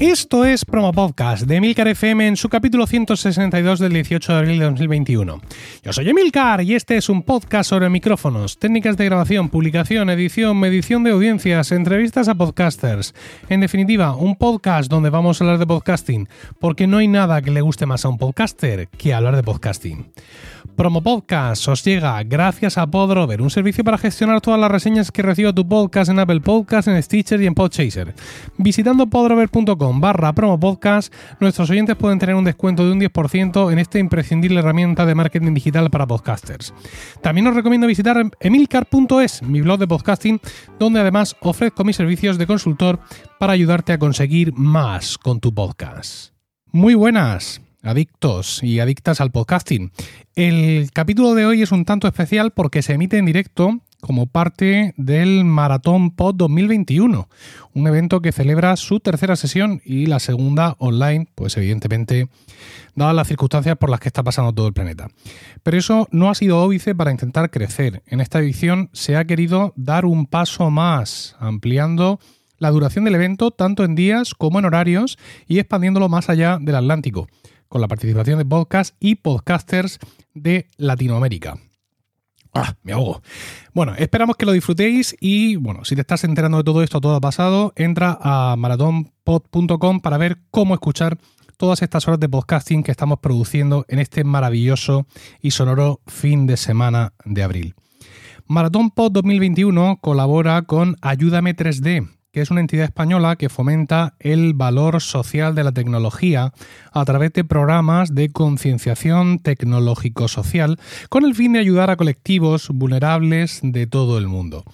Esto es Promo Podcast de Emilcar FM en su capítulo 162 del 18 de abril de 2021. Yo soy Emilcar y este es un podcast sobre micrófonos, técnicas de grabación, publicación, edición, medición de audiencias, entrevistas a podcasters. En definitiva, un podcast donde vamos a hablar de podcasting, porque no hay nada que le guste más a un podcaster que hablar de podcasting. Promo Podcast os llega gracias a Podrover, un servicio para gestionar todas las reseñas que reciba tu podcast en Apple Podcast, en Stitcher y en Podchaser. Visitando podrover.com barra promo podcast, nuestros oyentes pueden tener un descuento de un 10% en esta imprescindible herramienta de marketing digital para podcasters. También os recomiendo visitar emilcar.es, mi blog de podcasting, donde además ofrezco mis servicios de consultor para ayudarte a conseguir más con tu podcast. Muy buenas adictos y adictas al podcasting. El capítulo de hoy es un tanto especial porque se emite en directo como parte del Maratón Pod 2021, un evento que celebra su tercera sesión y la segunda online, pues evidentemente, dadas las circunstancias por las que está pasando todo el planeta. Pero eso no ha sido óbice para intentar crecer. En esta edición se ha querido dar un paso más, ampliando la duración del evento tanto en días como en horarios y expandiéndolo más allá del Atlántico con la participación de podcasts y podcasters de Latinoamérica. Ah, me ahogo. Bueno, esperamos que lo disfrutéis y bueno, si te estás enterando de todo esto, todo ha pasado, entra a maratonpod.com para ver cómo escuchar todas estas horas de podcasting que estamos produciendo en este maravilloso y sonoro fin de semana de abril. Maratón Pod 2021 colabora con Ayúdame 3D, que es una entidad española que fomenta el valor social de la tecnología a través de programas de concienciación tecnológico-social con el fin de ayudar a colectivos vulnerables de todo el mundo.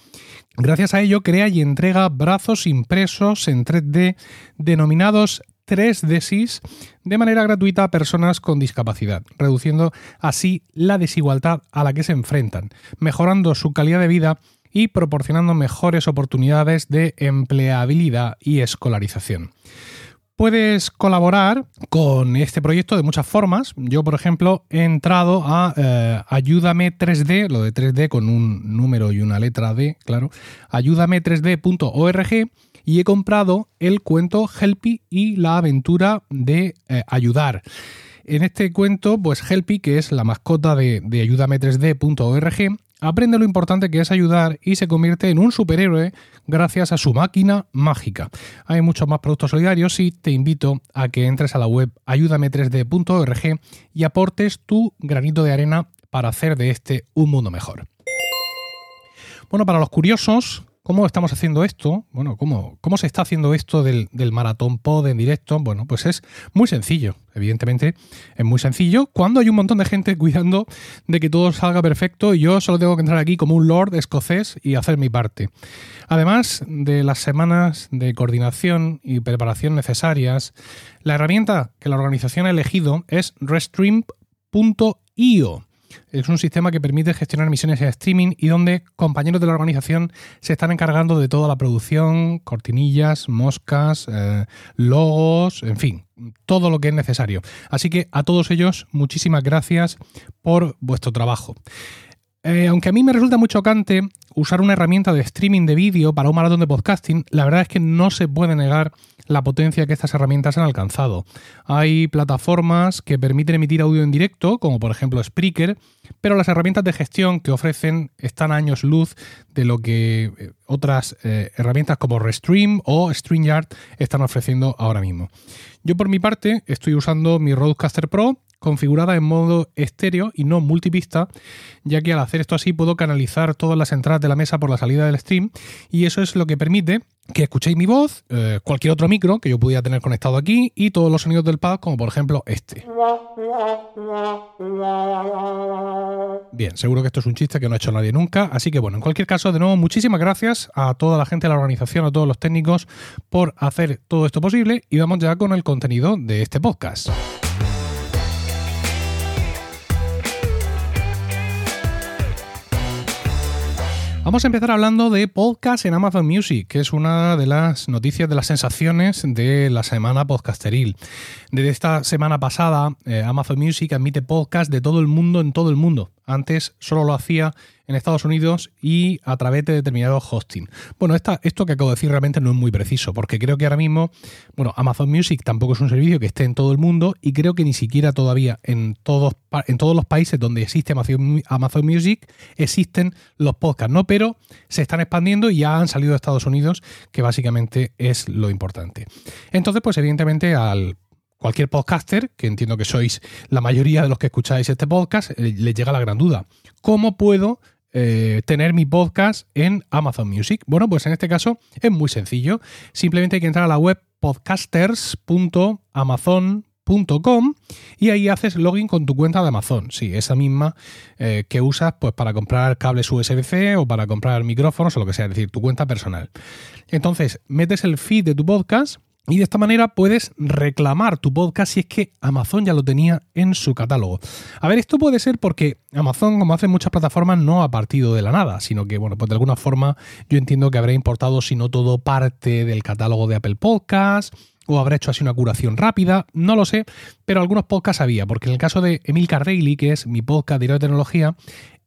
Gracias a ello crea y entrega brazos impresos en 3D denominados 3DSIS de manera gratuita a personas con discapacidad, reduciendo así la desigualdad a la que se enfrentan, mejorando su calidad de vida y proporcionando mejores oportunidades de empleabilidad y escolarización. Puedes colaborar con este proyecto de muchas formas. Yo, por ejemplo, he entrado a eh, Ayúdame 3D, lo de 3D con un número y una letra D, claro, ayúdame3d.org y he comprado el cuento Helpy y la aventura de eh, ayudar. En este cuento, pues Helpy, que es la mascota de, de ayúdame3d.org, aprende lo importante que es ayudar y se convierte en un superhéroe gracias a su máquina mágica. Hay muchos más productos solidarios y te invito a que entres a la web ayúdame3d.org y aportes tu granito de arena para hacer de este un mundo mejor. Bueno, para los curiosos, ¿Cómo estamos haciendo esto? Bueno, ¿cómo, cómo se está haciendo esto del, maratón pod en directo? Bueno, pues es muy sencillo. Evidentemente, es muy sencillo cuando hay un montón de gente cuidando de que todo salga perfecto y yo solo tengo que entrar aquí como un lord escocés y hacer mi parte. Además de las semanas de coordinación y preparación necesarias, la herramienta que la organización ha elegido es restream.io es un sistema que permite gestionar misiones en streaming y donde compañeros de la organización se están encargando de toda la producción, cortinillas, moscas, eh, logos, en fin, todo lo que es necesario. Así que a todos ellos, muchísimas gracias por vuestro trabajo. Eh, aunque a mí me resulta muy chocante usar una herramienta de streaming de vídeo para un maratón de podcasting, la verdad es que no se puede negar la potencia que estas herramientas han alcanzado. Hay plataformas que permiten emitir audio en directo, como por ejemplo Spreaker, pero las herramientas de gestión que ofrecen están a años luz de lo que eh, otras eh, herramientas como Restream o StreamYard están ofreciendo ahora mismo. Yo por mi parte estoy usando mi Roadcaster Pro configurada en modo estéreo y no multipista, ya que al hacer esto así puedo canalizar todas las entradas de la mesa por la salida del stream y eso es lo que permite que escuchéis mi voz, eh, cualquier otro micro que yo pudiera tener conectado aquí y todos los sonidos del pad, como por ejemplo este. Bien, seguro que esto es un chiste que no ha hecho nadie nunca, así que bueno, en cualquier caso, de nuevo, muchísimas gracias a toda la gente de la organización, a todos los técnicos por hacer todo esto posible y vamos ya con el contenido de este podcast. Vamos a empezar hablando de podcast en Amazon Music, que es una de las noticias de las sensaciones de la semana podcasteril. Desde esta semana pasada, eh, Amazon Music admite podcast de todo el mundo en todo el mundo. Antes solo lo hacía en Estados Unidos y a través de determinados hosting. Bueno, esta, esto que acabo de decir realmente no es muy preciso, porque creo que ahora mismo, bueno, Amazon Music tampoco es un servicio que esté en todo el mundo y creo que ni siquiera todavía en todos, en todos los países donde existe Amazon, Music existen los podcasts, ¿no? Pero se están expandiendo y ya han salido de Estados Unidos, que básicamente es lo importante. Entonces, pues evidentemente al cualquier podcaster, que entiendo que sois la mayoría de los que escucháis este podcast, eh, le llega la gran duda. ¿Cómo puedo eh, tener mi podcast en Amazon Music? Bueno, pues en este caso es muy sencillo. Simplemente hay que entrar a la web podcasters.amazon.com y ahí haces login con tu cuenta de Amazon. Sí, esa misma eh, que usas pues, para comprar cables USB-C o para comprar micrófonos o lo que sea, es decir, tu cuenta personal. Entonces, metes el feed de tu podcast y de esta manera puedes reclamar tu podcast si es que Amazon ya lo tenía en su catálogo. A ver, esto puede ser porque Amazon, como hace muchas plataformas, no ha partido de la nada, sino que, bueno, pues de alguna forma yo entiendo que habrá importado, si no todo, parte del catálogo de Apple Podcasts o habrá hecho así una curación rápida, no lo sé, pero algunos podcasts había, porque en el caso de Emil Daily, que es mi podcast de tecnología,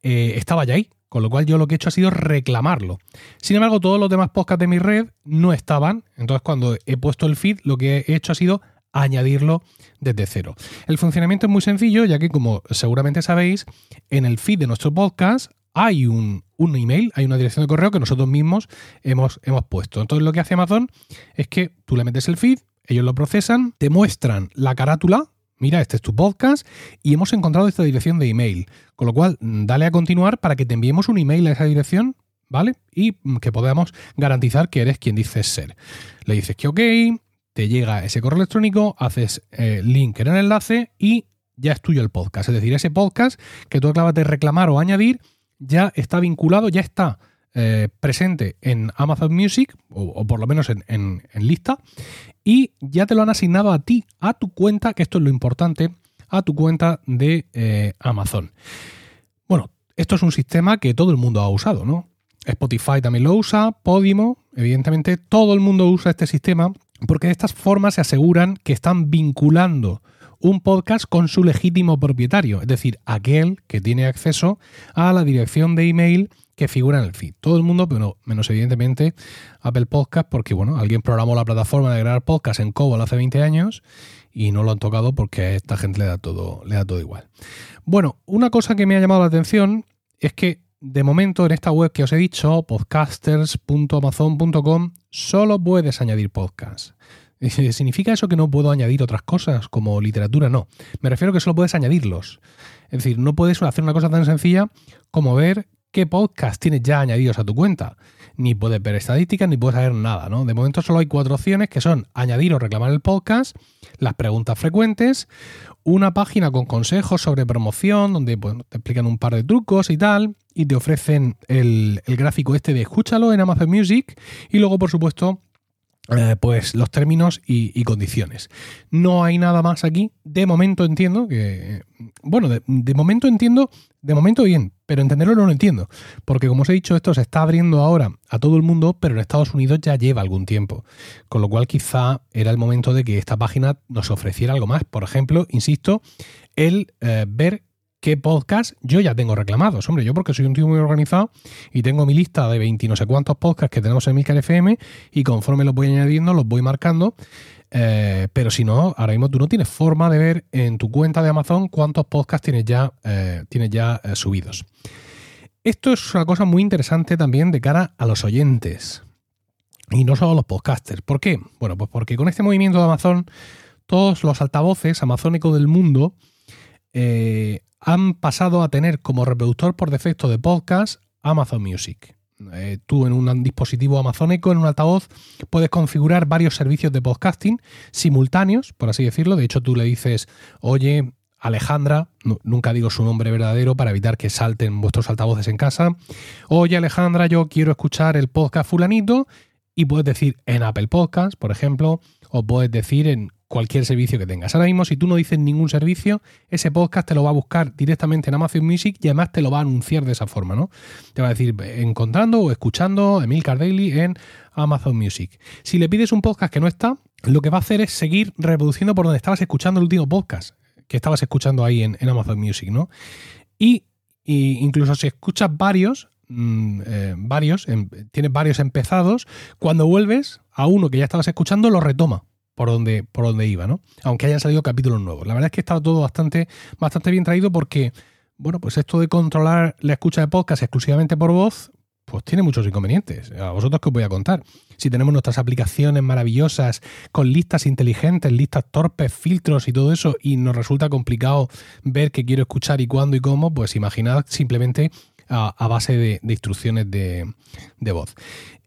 eh, estaba ya ahí, con lo cual yo lo que he hecho ha sido reclamarlo. Sin embargo, todos los demás podcasts de mi red no estaban. Entonces, cuando he puesto el feed, lo que he hecho ha sido añadirlo desde cero. El funcionamiento es muy sencillo, ya que como seguramente sabéis, en el feed de nuestro podcast hay un, email, hay una dirección de correo que nosotros mismos hemos, hemos puesto. Entonces lo que hace Amazon es que tú le metes el feed, ellos lo procesan, te muestran la carátula mira, este es tu podcast y hemos encontrado esta dirección de email. Con lo cual, mm, dale a continuar para que te enviemos un email a esa dirección, ¿vale? Y mm, que podamos garantizar que eres quien dices ser. Le dices que ok, te llega ese correo electrónico, haces eh, link en el enlace y ya es tuyo el podcast. Es decir, ese podcast que tú acabas de reclamar o añadir ya está vinculado, ya está eh, presente en Amazon Music, o, por lo menos en, lista, y ya te lo han asignado a ti, a tu cuenta, que esto es lo importante, a tu cuenta de eh, Amazon. Bueno, esto es un sistema que todo el mundo ha usado, ¿no? Spotify también lo usa, Podimo, evidentemente todo el mundo usa este sistema porque de estas formas se aseguran que están vinculando un podcast con su legítimo propietario, es decir, aquel que tiene acceso a la dirección de email que figura en el feed. Todo el mundo, pero menos evidentemente Apple Podcast, porque bueno, alguien programó la plataforma de grabar podcast en COBOL hace 20 años y no lo han tocado porque a esta gente le da todo, le da todo igual. Bueno, una cosa que me ha llamado la atención es que de momento en esta web que os he dicho, podcasters.amazon.com, solo puedes añadir podcasts. ¿Significa eso que no puedo añadir otras cosas como literatura? No. Me refiero a que solo puedes añadirlos. Es decir, no puedes hacer una cosa tan sencilla como ver qué podcast tienes ya añadidos a tu cuenta. Ni puedes ver estadísticas, ni puedes saber nada, ¿no? De momento solo hay cuatro opciones que son añadir o reclamar el podcast, las preguntas frecuentes, una página con consejos sobre promoción, donde pues, te explican un par de trucos y tal, y te ofrecen el, el gráfico este de escúchalo en Amazon Music, y luego, por supuesto, eh, pues los términos y, condiciones. No hay nada más aquí. De momento entiendo que. Bueno, de, momento entiendo. De momento bien, pero entenderlo no lo entiendo. Porque como os he dicho, esto se está abriendo ahora a todo el mundo, pero en Estados Unidos ya lleva algún tiempo. Con lo cual, quizá era el momento de que esta página nos ofreciera algo más. Por ejemplo, insisto, el eh, ver qué podcast yo ya tengo reclamados. Hombre, yo porque soy un tío muy organizado y tengo mi lista de 20 no sé cuántos podcasts que tenemos en Milcar FM y conforme los voy añadiendo los voy marcando. Eh, pero si no, ahora mismo tú no tienes forma de ver en tu cuenta de Amazon cuántos podcasts tienes ya, eh, tienes ya eh, subidos. Esto es una cosa muy interesante también de cara a los oyentes y no solo a los podcasters. ¿Por qué? Bueno, pues porque con este movimiento de Amazon, todos los altavoces amazónicos del mundo han pasado a tener como reproductor por defecto de podcast Amazon Music. Eh, tú en un dispositivo amazónico, en un altavoz, puedes configurar varios servicios de podcasting simultáneos, por así decirlo. De hecho, tú le dices, oye, Alejandra, nunca digo su nombre verdadero para evitar que salten vuestros altavoces en casa. Oye, Alejandra, yo quiero escuchar el podcast fulanito y puedes decir en Apple Podcast, por ejemplo, o puedes decir en cualquier servicio que tengas. Ahora mismo, si tú no dices ningún servicio, ese podcast te lo va a buscar directamente en Amazon Music y además te lo va a anunciar de esa forma, ¿no? Te va a decir encontrando o escuchando Emil Daily en Amazon Music. Si le pides un podcast que no está, lo que va a hacer es seguir reproduciendo por donde estabas escuchando el último podcast que estabas escuchando ahí en, en Amazon Music, ¿no? Y Y incluso si escuchas varios, mm, eh, varios, em, tienes varios empezados, cuando vuelves a uno que ya estabas escuchando, lo retoma por donde, por donde iba, ¿no? Aunque hayan salido capítulos nuevos. La verdad es que está todo bastante, bastante bien traído porque, bueno, pues esto de controlar la escucha de podcast exclusivamente por voz, pues tiene muchos inconvenientes. A vosotros que os voy a contar. Si tenemos nuestras aplicaciones maravillosas con listas inteligentes, listas torpes, filtros y todo eso, y nos resulta complicado ver qué quiero escuchar y cuándo y cómo, pues imaginad simplemente a, base de, instrucciones de, voz.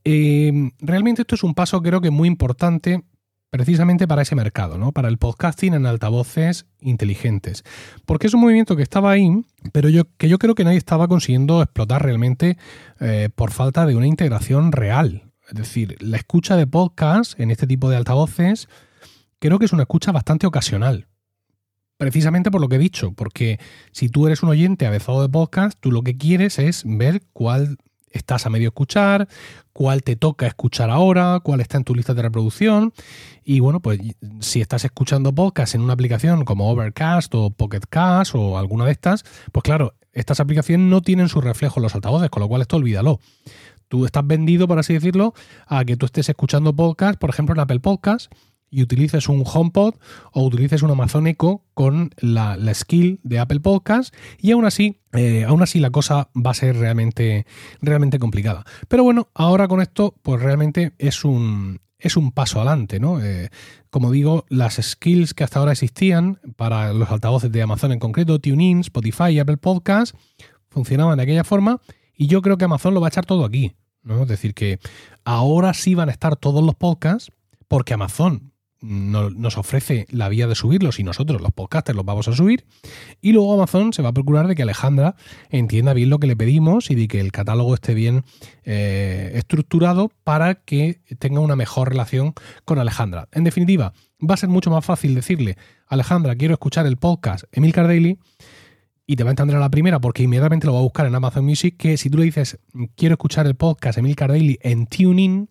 Eh, realmente esto es un paso creo que muy importante precisamente para ese mercado, ¿no? Para el podcasting en altavoces inteligentes. Porque es un movimiento que estaba ahí, pero yo, que yo creo que nadie estaba consiguiendo explotar realmente eh, por falta de una integración real. Es decir, la escucha de podcast en este tipo de altavoces creo que es una escucha bastante ocasional. Precisamente por lo que he dicho, porque si tú eres un oyente avezado de podcast, tú lo que quieres es ver cuál estás a medio escuchar, cuál te toca escuchar ahora, cuál está en tu lista de reproducción. Y bueno, pues si estás escuchando podcast en una aplicación como Overcast o Pocket Cast o alguna de estas, pues claro, estas aplicaciones no tienen su reflejo en los altavoces, con lo cual esto olvídalo. Tú estás vendido, por así decirlo, a que tú estés escuchando podcast, por ejemplo, en Apple Podcast, y utilices un HomePod o utilices un Amazon Echo con la, skill de Apple Podcast y aún así, eh, aún así la cosa va a ser realmente, realmente complicada. Pero bueno, ahora con esto, pues realmente es un, es un paso adelante, ¿no? Eh, como digo, las skills que hasta ahora existían para los altavoces de Amazon en concreto, TuneIn, Spotify y Apple Podcast, funcionaban de aquella forma y yo creo que Amazon lo va a echar todo aquí, ¿no? Es decir, que ahora sí van a estar todos los podcasts porque Amazon nos ofrece la vía de subirlos y nosotros los podcasters los vamos a subir. Y luego Amazon se va a procurar de que Alejandra entienda bien lo que le pedimos y de que el catálogo esté bien eh, estructurado para que tenga una mejor relación con Alejandra. En definitiva, va a ser mucho más fácil decirle, Alejandra, quiero escuchar el podcast Emil Daily y te va a entender a la primera porque inmediatamente lo va a buscar en Amazon Music, que si tú le dices, quiero escuchar el podcast Emil Daily en TuneIn,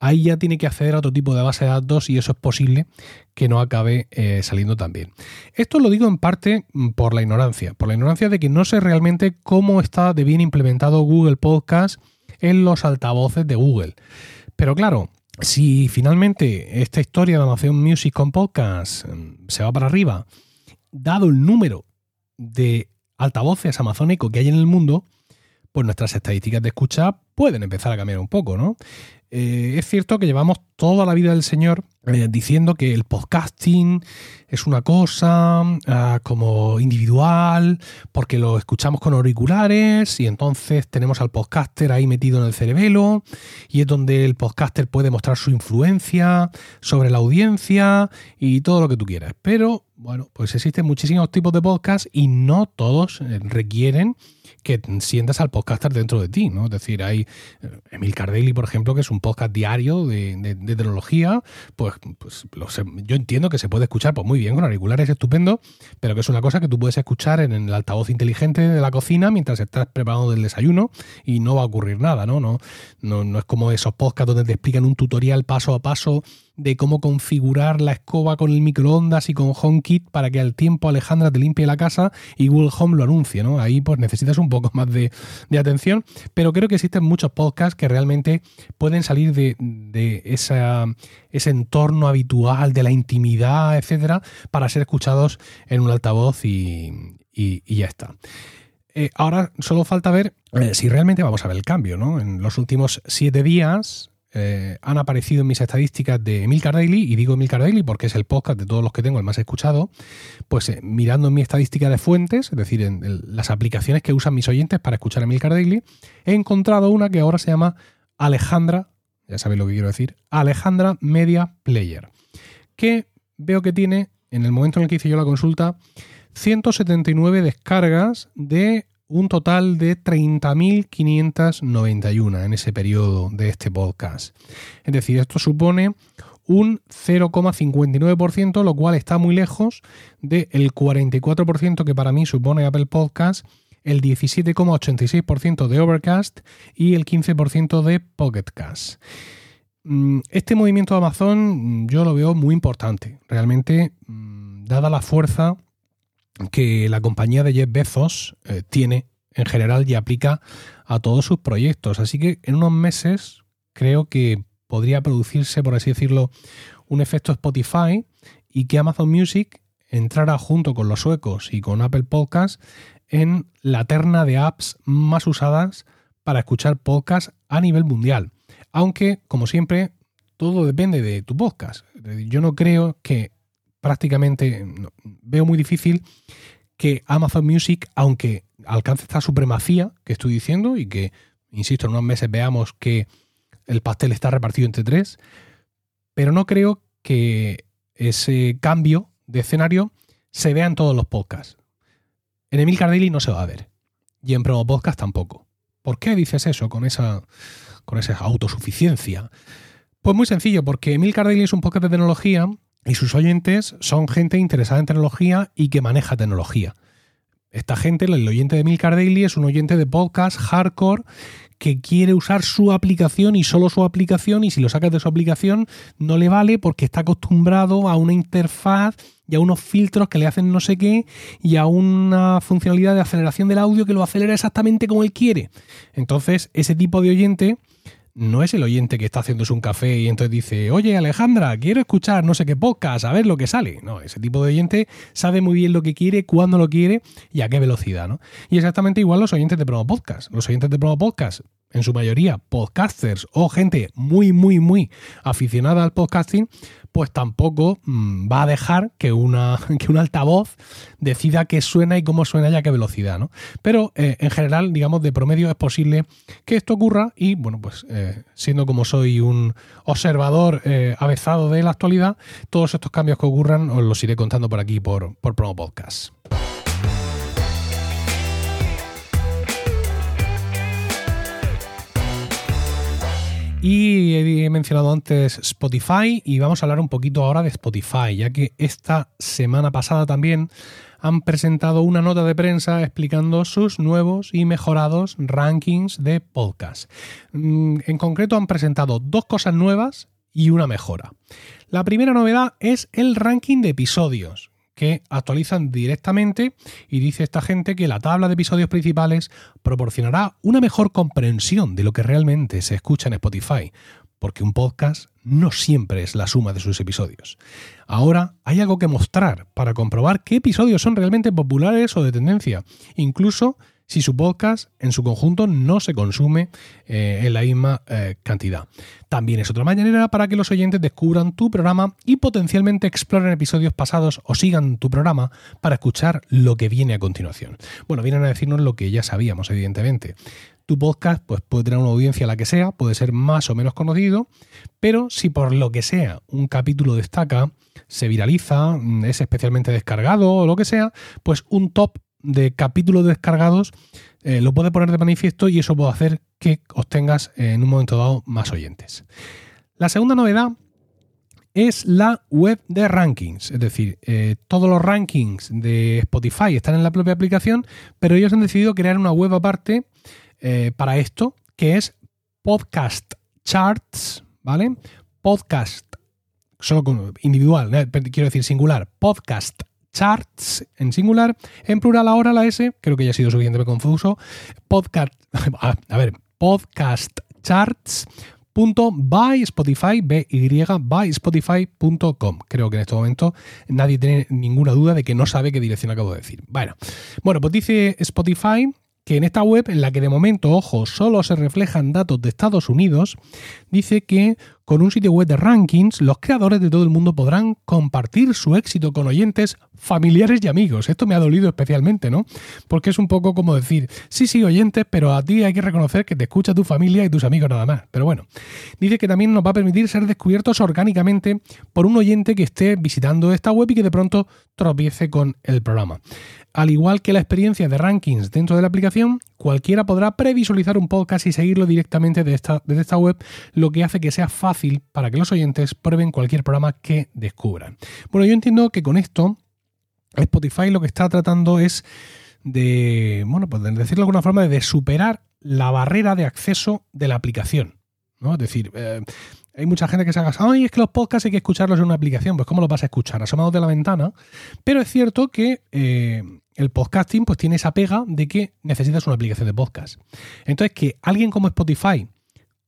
ahí ya tiene que acceder a otro tipo de base de datos y eso es posible que no acabe eh, saliendo tan bien. Esto lo digo en parte mm, por la ignorancia, por la ignorancia de que no sé realmente cómo está de bien implementado Google Podcast en los altavoces de Google. Pero claro, si finalmente esta historia de Amazon Music con Podcast mm, se va para arriba, dado el número de altavoces amazónicos que hay en el mundo, pues nuestras estadísticas de escucha pueden empezar a cambiar un poco, ¿no? Eh, es cierto que llevamos toda la vida del Señor eh, diciendo que el podcasting es una cosa ah, como individual, porque lo escuchamos con auriculares y entonces tenemos al podcaster ahí metido en el cerebelo y es donde el podcaster puede mostrar su influencia sobre la audiencia y todo lo que tú quieras. Pero bueno, pues existen muchísimos tipos de podcast y no todos eh, requieren que sientas al podcaster dentro de ti, ¿no? Es decir, hay eh, Emil Cardelli, por ejemplo, que es un podcast diario de, de, tecnología, pues, pues yo entiendo que se puede escuchar pues muy bien con auriculares, estupendo, pero que es una cosa que tú puedes escuchar en el altavoz inteligente de la cocina mientras estás preparando el desayuno y no va a ocurrir nada, ¿no? No, no, no es como esos podcasts donde te explican un tutorial paso a paso de cómo configurar la escoba con el microondas y con HomeKit para que al tiempo Alejandra te limpie la casa y Google Home lo anuncie, ¿no? Ahí pues necesitas un poco más de, atención, pero creo que existen muchos podcasts que realmente pueden salir de, ese entorno habitual, de la intimidad, etcétera, para ser escuchados en un altavoz y, ya está. Eh, ahora solo falta ver eh, si realmente vamos a ver el cambio, ¿no? En los últimos siete días eh, han aparecido en mis estadísticas de Emil Daily, y digo Emil Daily porque es el podcast de todos los que tengo el más escuchado, pues eh, mirando en mi estadística de fuentes, es decir, en, las aplicaciones que usan mis oyentes para escuchar Emil Daily, he encontrado una que ahora se llama Alejandra, ya sabéis lo que quiero decir, Alejandra Media Player, que veo que tiene, en el momento en el que hice yo la consulta, 179 descargas de un total de 30.591 en ese periodo de este podcast. Es decir, esto supone un 0,59%, lo cual está muy lejos del 44% que para mí supone Apple Podcast, el 17,86% de Overcast y el 15% de Pocketcast. Mm, este movimiento de Amazon mm, yo lo veo muy importante, realmente, mm, dada la fuerza que la compañía de Jeff Bezos eh, tiene en general y aplica a todos sus proyectos. Así que en unos meses creo que podría producirse, por así decirlo, un efecto Spotify y que Amazon Music entrara junto con los suecos y con Apple Podcasts en la terna de apps más usadas para escuchar podcasts a nivel mundial. Aunque, como siempre, todo depende de tu podcast. Yo no creo que prácticamente, veo muy difícil que Amazon Music, aunque alcance esta supremacía que estoy diciendo y que, insisto, en unos meses veamos que el pastel está repartido entre tres, pero no creo que ese cambio de escenario se vea en todos los podcasts. En Emil Daily no se va a ver. Y en Promo Podcast tampoco. ¿Por qué dices eso con esa, con esa autosuficiencia? Pues muy sencillo, porque Emil Daily es un podcast de tecnología y sus oyentes son gente interesada en tecnología y que maneja tecnología. Esta gente, el oyente de Milcar Daily, es un oyente de podcast hardcore que quiere usar su aplicación y solo su aplicación y si lo sacas de su aplicación no le vale porque está acostumbrado a una interfaz y a unos filtros que le hacen no sé qué y a una funcionalidad de aceleración del audio que lo acelera exactamente como él quiere. Entonces, ese tipo de oyente no es el oyente que está haciéndose un café y entonces dice, oye Alejandra, quiero escuchar no sé qué podcast, a ver lo que sale. No, ese tipo de oyente sabe muy bien lo que quiere, cuándo lo quiere y a qué velocidad, ¿no? Y exactamente igual los oyentes de Promo Podcast. Los oyentes de Promo Podcast, en su mayoría podcasters o gente muy, muy, muy aficionada al podcasting, pues tampoco mm, va a dejar que, una, que un altavoz decida qué suena y cómo suena y a qué velocidad, ¿no? Pero eh, en general, digamos, de promedio es posible que esto ocurra y, bueno, pues eh, siendo como soy un observador eh, avezado de la actualidad, todos estos cambios que ocurran os los iré contando por aquí por, por Promo Podcast. Y he mencionado antes Spotify y vamos a hablar un poquito ahora de Spotify, ya que esta semana pasada también han presentado una nota de prensa explicando sus nuevos y mejorados rankings de podcast. Mm, en concreto han presentado dos cosas nuevas y una mejora. La primera novedad es el ranking de episodios que actualizan directamente y dice esta gente que la tabla de episodios principales proporcionará una mejor comprensión de lo que realmente se escucha en Spotify, porque un podcast no siempre es la suma de sus episodios. Ahora hay algo que mostrar para comprobar qué episodios son realmente populares o de tendencia, incluso si su podcast en su conjunto no se consume eh, en la misma eh, cantidad. También es otra manera para que los oyentes descubran tu programa y potencialmente exploren episodios pasados o sigan tu programa para escuchar lo que viene a continuación. Bueno, vienen a decirnos lo que ya sabíamos, evidentemente. Tu podcast pues, puede tener una audiencia la que sea, puede ser más o menos conocido, pero si por lo que sea un capítulo destaca, se viraliza, es especialmente descargado o lo que sea, pues un top de capítulos descargados eh, lo puede poner de manifiesto y eso puede hacer que obtengas eh, en un momento dado más oyentes. La segunda novedad es la web de rankings, es decir, eh, todos los rankings de Spotify están en la propia aplicación, pero ellos han decidido crear una web aparte para esto, que es Podcast Charts, ¿vale? Podcast, solo individual, quiero decir singular, Podcast charts en singular, en plural ahora la S, creo que ya ha sido suficientemente confuso, podcast, a ver, podcast charts by Spotify, by Spotify.com. Creo que en este momento nadie tiene ninguna duda de que no sabe qué dirección acabo de decir. Bueno, bueno, pues dice Spotify que en esta web, en la que de momento, ojo, solo se reflejan datos de Estados Unidos, dice que con un sitio web de rankings, los creadores de todo el mundo podrán compartir su éxito con oyentes, familiares y amigos. Esto me ha dolido especialmente, ¿no? Porque es un poco como decir, sí, sí, oyentes, pero a ti hay que reconocer que te escucha tu familia y tus amigos nada más. Pero bueno, dice que también nos va a permitir ser descubiertos orgánicamente por un oyente que esté visitando esta web y que de pronto tropiece con el programa. Al igual que la experiencia de rankings dentro de la aplicación, cualquiera podrá previsualizar un podcast y seguirlo directamente desde esta, web, lo que hace que sea fácil para que los oyentes prueben cualquier programa que descubran. Bueno, yo entiendo que con esto Spotify lo que está tratando es de, bueno, pues de decirlo de alguna forma, de superar la barrera de acceso de la aplicación. ¿no? Es decir, eh, hay mucha gente que se haga, ay, es que los podcasts hay que escucharlos en una aplicación. Pues, ¿cómo los vas a escuchar? Asomados de la ventana. Pero es cierto que eh, el podcasting pues tiene esa pega de que necesitas una aplicación de podcast. Entonces, que alguien como Spotify,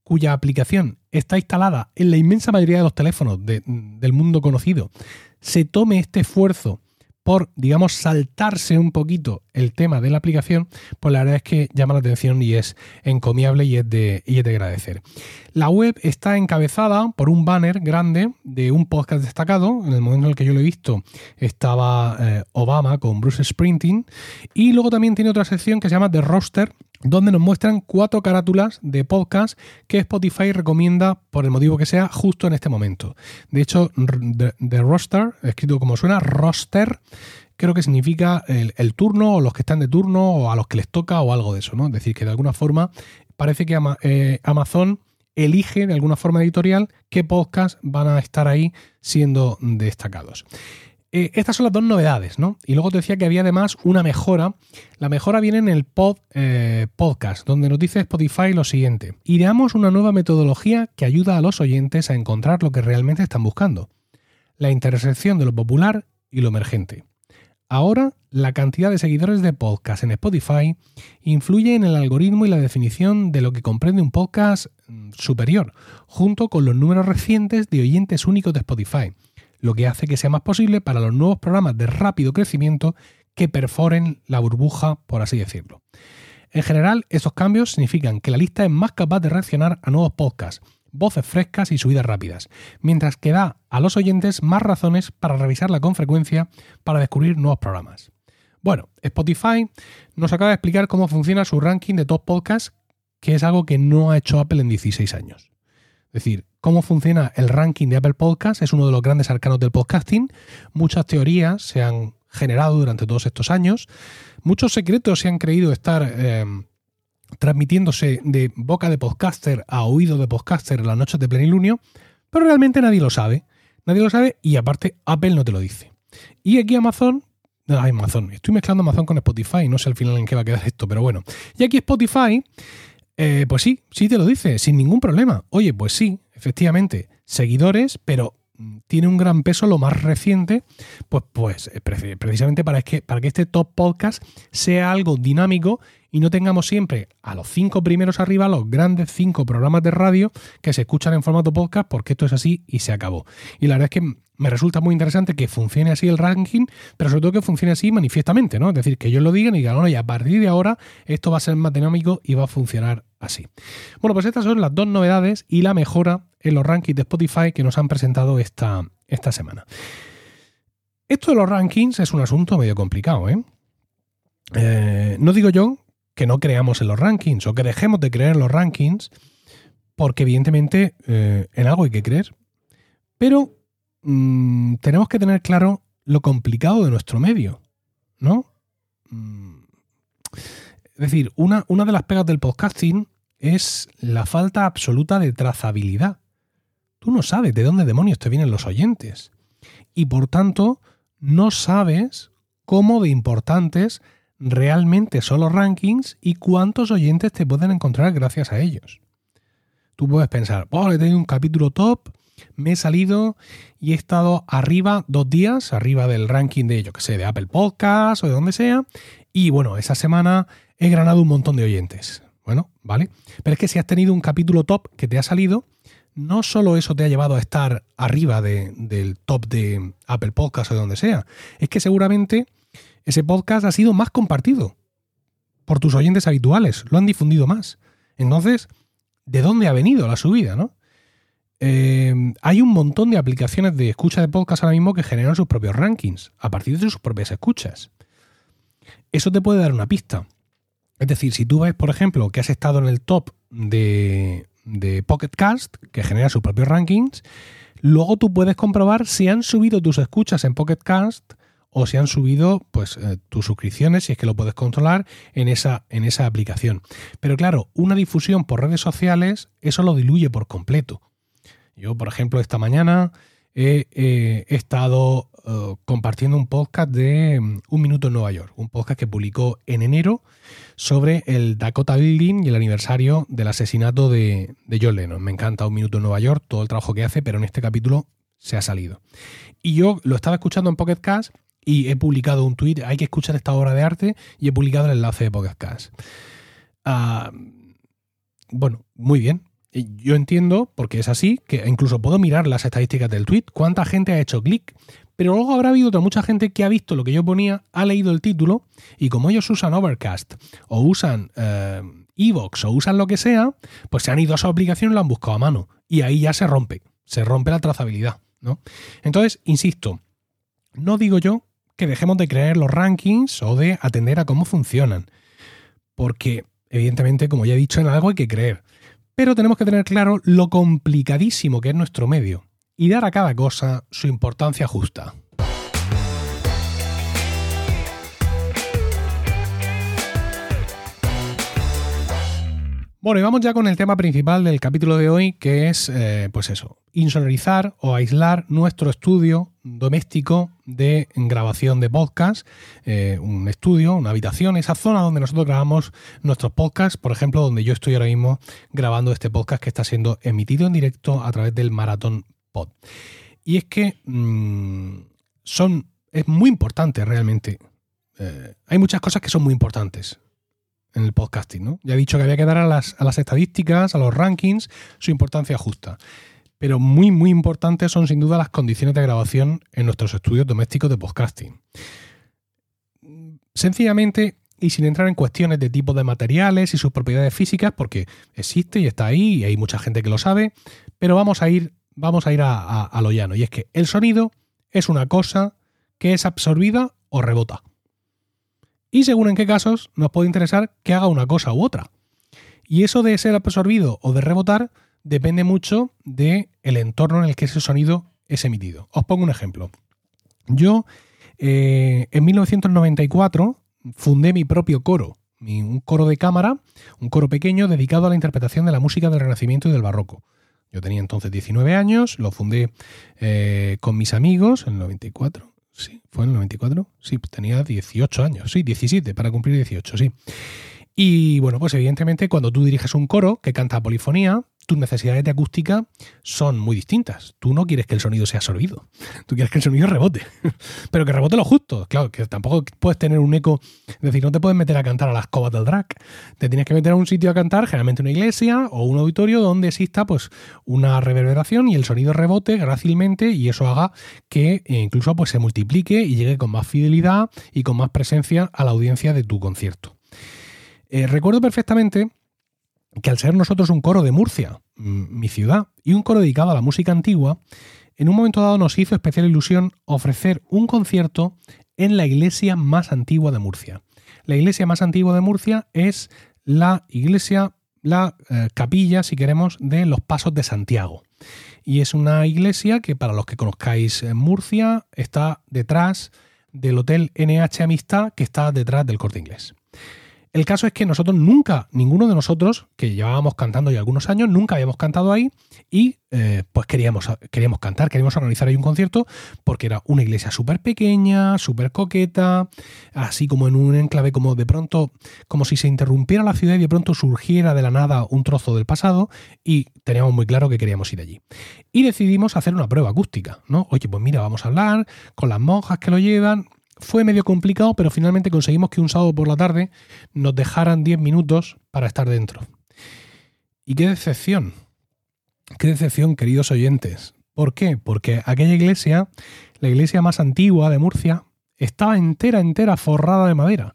cuya aplicación está instalada en la inmensa mayoría de los teléfonos del mundo conocido, se tome este esfuerzo por, digamos, saltarse un poquito el tema de la aplicación, pues la verdad es que llama la atención y es encomiable y es de, y es de agradecer. La web está encabezada por un banner grande de un podcast destacado. En el momento en el que yo lo he visto estaba eh, Obama con Bruce Sprinting. Y luego también tiene otra sección que se llama The Roster, donde nos muestran cuatro carátulas de podcast que Spotify recomienda por el motivo que sea justo en este momento. De hecho, The, Roster, escrito como suena, roster, creo que significa el, turno o los que están de turno o a los que les toca o algo de eso, ¿no? Es decir, que de alguna forma parece que eh, Amazon elige de alguna forma editorial qué podcasts van a estar ahí siendo destacados. Eh, estas son las dos novedades, ¿no? Y luego te decía que había además una mejora. La mejora viene en el pod, eh, podcast, donde nos dice Spotify lo siguiente. Ideamos una nueva metodología que ayuda a los oyentes a encontrar lo que realmente están buscando. La intersección de lo popular y lo emergente. Ahora, la cantidad de seguidores de podcast en Spotify influye en el algoritmo y la definición de lo que comprende un podcast mm, superior, junto con los números recientes de oyentes únicos de Spotify lo que hace que sea más posible para los nuevos programas de rápido crecimiento que perforen la burbuja, por así decirlo. En general, estos cambios significan que la lista es más capaz de reaccionar a nuevos podcasts, voces frescas y subidas rápidas, mientras que da a los oyentes más razones para revisarla con frecuencia para descubrir nuevos programas. Bueno, Spotify nos acaba de explicar cómo funciona su ranking de top podcasts, que es algo que no ha hecho Apple en 16 años. Es decir, cómo funciona el ranking de Apple Podcasts es uno de los grandes arcanos del podcasting. Muchas teorías se han generado durante todos estos años. Muchos secretos se han creído estar eh, transmitiéndose de boca de podcaster a oído de podcaster en las noches de plenilunio, pero realmente nadie lo sabe. Nadie lo sabe y aparte Apple no te lo dice. Y aquí Amazon Ay, Amazon. Estoy mezclando Amazon con Spotify. No sé al final en qué va a quedar esto, pero bueno. Y aquí Spotify eh, pues sí, sí te lo dice, sin ningún problema. Oye, pues sí, efectivamente, seguidores, pero mm, tiene un gran peso lo más reciente, pues, pues eh, precisamente para que, para que este top podcast sea algo dinámico y no tengamos siempre a los cinco primeros arriba los grandes cinco programas de radio que se escuchan en formato podcast, porque esto es así y se acabó. Y la verdad es que me resulta muy interesante que funcione así el ranking, pero sobre todo que funcione así manifiestamente, ¿no? Es decir, que ellos lo digan y digan, bueno, y a partir de ahora esto va a ser más dinámico y va a funcionar así. Bueno, pues estas son las dos novedades y la mejora en los rankings de Spotify que nos han presentado esta, esta semana. Esto de los rankings es un asunto medio complicado, ¿eh? eh no digo yo que no creamos en los rankings o que dejemos de creer en los rankings, porque evidentemente eh, en algo hay que creer. Pero mm, tenemos que tener claro lo complicado de nuestro medio, ¿no? Mm. Es decir, una, una de las pegas del podcasting es la falta absoluta de trazabilidad. Tú no sabes de dónde demonios te vienen los oyentes. Y por tanto, no sabes cómo de importantes realmente son los rankings y cuántos oyentes te pueden encontrar gracias a ellos. Tú puedes pensar, oh, he tenido un capítulo top, me he salido y he estado arriba dos días, arriba del ranking de, yo que sé, de Apple Podcast o de donde sea, y bueno, esa semana he ganado un montón de oyentes. Bueno, vale. Pero es que si has tenido un capítulo top que te ha salido, no solo eso te ha llevado a estar arriba del top de Apple Podcast o de donde sea, es que seguramente ese podcast ha sido más compartido por tus oyentes habituales, lo han difundido más. Entonces, ¿de dónde ha venido la subida, no? Eh, hay un montón de aplicaciones de escucha de podcast ahora mismo que generan sus propios rankings a partir de sus propias escuchas. Eso te puede dar una pista. Es decir, si tú ves, por ejemplo, que has estado en el top de, de Pocket Cast, que genera sus propios rankings, luego tú puedes comprobar si han subido tus escuchas en Pocket Cast o si han subido pues, eh, tus suscripciones, si es que lo puedes controlar en esa, en esa aplicación. Pero claro, una difusión por redes sociales, eso lo diluye por completo. Yo, por ejemplo, esta mañana he, estado eh, compartiendo un podcast de mm, Un Minuto en Nueva York, un podcast que publicó en enero sobre el Dakota Building y el aniversario del asesinato de, de John Lennon. Me encanta Un Minuto en Nueva York, todo el trabajo que hace, pero en este capítulo se ha salido. Y yo lo estaba escuchando en Pocket Cast y he publicado un tweet, hay que escuchar esta obra de arte, y he publicado el enlace de Pocket Cast. Ah, bueno, muy bien. Yo entiendo, porque es así, que incluso puedo mirar las estadísticas del tweet, cuánta gente ha hecho clic, pero luego habrá habido otra mucha gente que ha visto lo que yo ponía, ha leído el título, y como ellos usan Overcast, o usan eh, Evox, o usan lo que sea, pues se han ido a su aplicación y lo han buscado a mano. Y ahí ya se rompe, se rompe la trazabilidad. ¿no? Entonces, insisto, no digo yo que dejemos de creer los rankings o de atender a cómo funcionan, porque evidentemente, como ya he dicho, en algo hay que creer. Pero tenemos que tener claro lo complicadísimo que es nuestro medio y dar a cada cosa su importancia justa. Bueno, y vamos ya con el tema principal del capítulo de hoy, que es, eh, pues eso, insonorizar o aislar nuestro estudio doméstico de grabación de podcast, eh, un estudio, una habitación, esa zona donde nosotros grabamos nuestros podcasts, por ejemplo, donde yo estoy ahora mismo grabando este podcast que está siendo emitido en directo a través del Maratón Pod. Y es que mm, son, es muy importante realmente. Eh, hay muchas cosas que son muy importantes en el podcasting, ¿no? Ya he dicho que había que dar a las, a las estadísticas, a los rankings, su importancia justa. Pero muy, muy importantes son sin duda las condiciones de grabación en nuestros estudios domésticos de podcasting. Sencillamente, y sin entrar en cuestiones de tipo de materiales y sus propiedades físicas, porque existe y está ahí y hay mucha gente que lo sabe, pero vamos a ir, vamos a, ir a, lo llano. Y es que el sonido es una cosa que es absorbida o rebota y según en qué casos nos puede interesar que haga una cosa u otra. Y eso de ser absorbido o de rebotar depende mucho del el entorno en el que ese sonido es emitido. Os pongo un ejemplo. Yo eh, en 1994 fundé mi propio coro, un coro de cámara, un coro pequeño dedicado a la interpretación de la música del Renacimiento y del Barroco. Yo tenía entonces 19 años, lo fundé eh, con mis amigos en el 94. Sí, fue en el 94. Sí, tenía 18 años. Sí, 17 para cumplir 18, sí. Y bueno, pues evidentemente cuando tú diriges un coro que canta polifonía, tus necesidades de acústica son muy distintas. Tú no quieres que el sonido sea absorbido, tú quieres que el sonido rebote, pero que rebote lo justo. Claro, que tampoco puedes tener un eco, es decir, no te puedes meter a cantar a las cobas del drag. Te tienes que meter a un sitio a cantar, generalmente una iglesia o un auditorio donde exista pues una reverberación y el sonido rebote grácilmente y eso haga que eh, incluso pues se multiplique y llegue con más fidelidad y con más presencia a la audiencia de tu concierto. Eh, recuerdo perfectamente que al ser nosotros un coro de Murcia, mi ciudad, y un coro dedicado a la música antigua, en un momento dado nos hizo especial ilusión ofrecer un concierto en la iglesia más antigua de Murcia. La iglesia más antigua de Murcia es la iglesia, la eh, capilla, si queremos, de los Pasos de Santiago. Y es una iglesia que, para los que conozcáis en Murcia, está detrás del Hotel NH Amistad, que está detrás del Corte Inglés. El caso es que nosotros nunca, ninguno de nosotros, que llevábamos cantando ya algunos años, nunca habíamos cantado ahí y eh, pues queríamos, queríamos cantar, queríamos organizar ahí un concierto porque era una iglesia súper pequeña, súper coqueta, así como en un enclave como de pronto, como si se interrumpiera la ciudad y de pronto surgiera de la nada un trozo del pasado y teníamos muy claro que queríamos ir allí. Y decidimos hacer una prueba acústica, ¿no? Oye, pues mira, vamos a hablar con las monjas que lo llevan, fue medio complicado, pero finalmente conseguimos que un sábado por la tarde nos dejaran 10 minutos para estar dentro. Y qué decepción, qué decepción, queridos oyentes. ¿Por qué? Porque aquella iglesia, la iglesia más antigua de Murcia, estaba entera, entera forrada de madera.